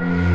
Mm-hmm.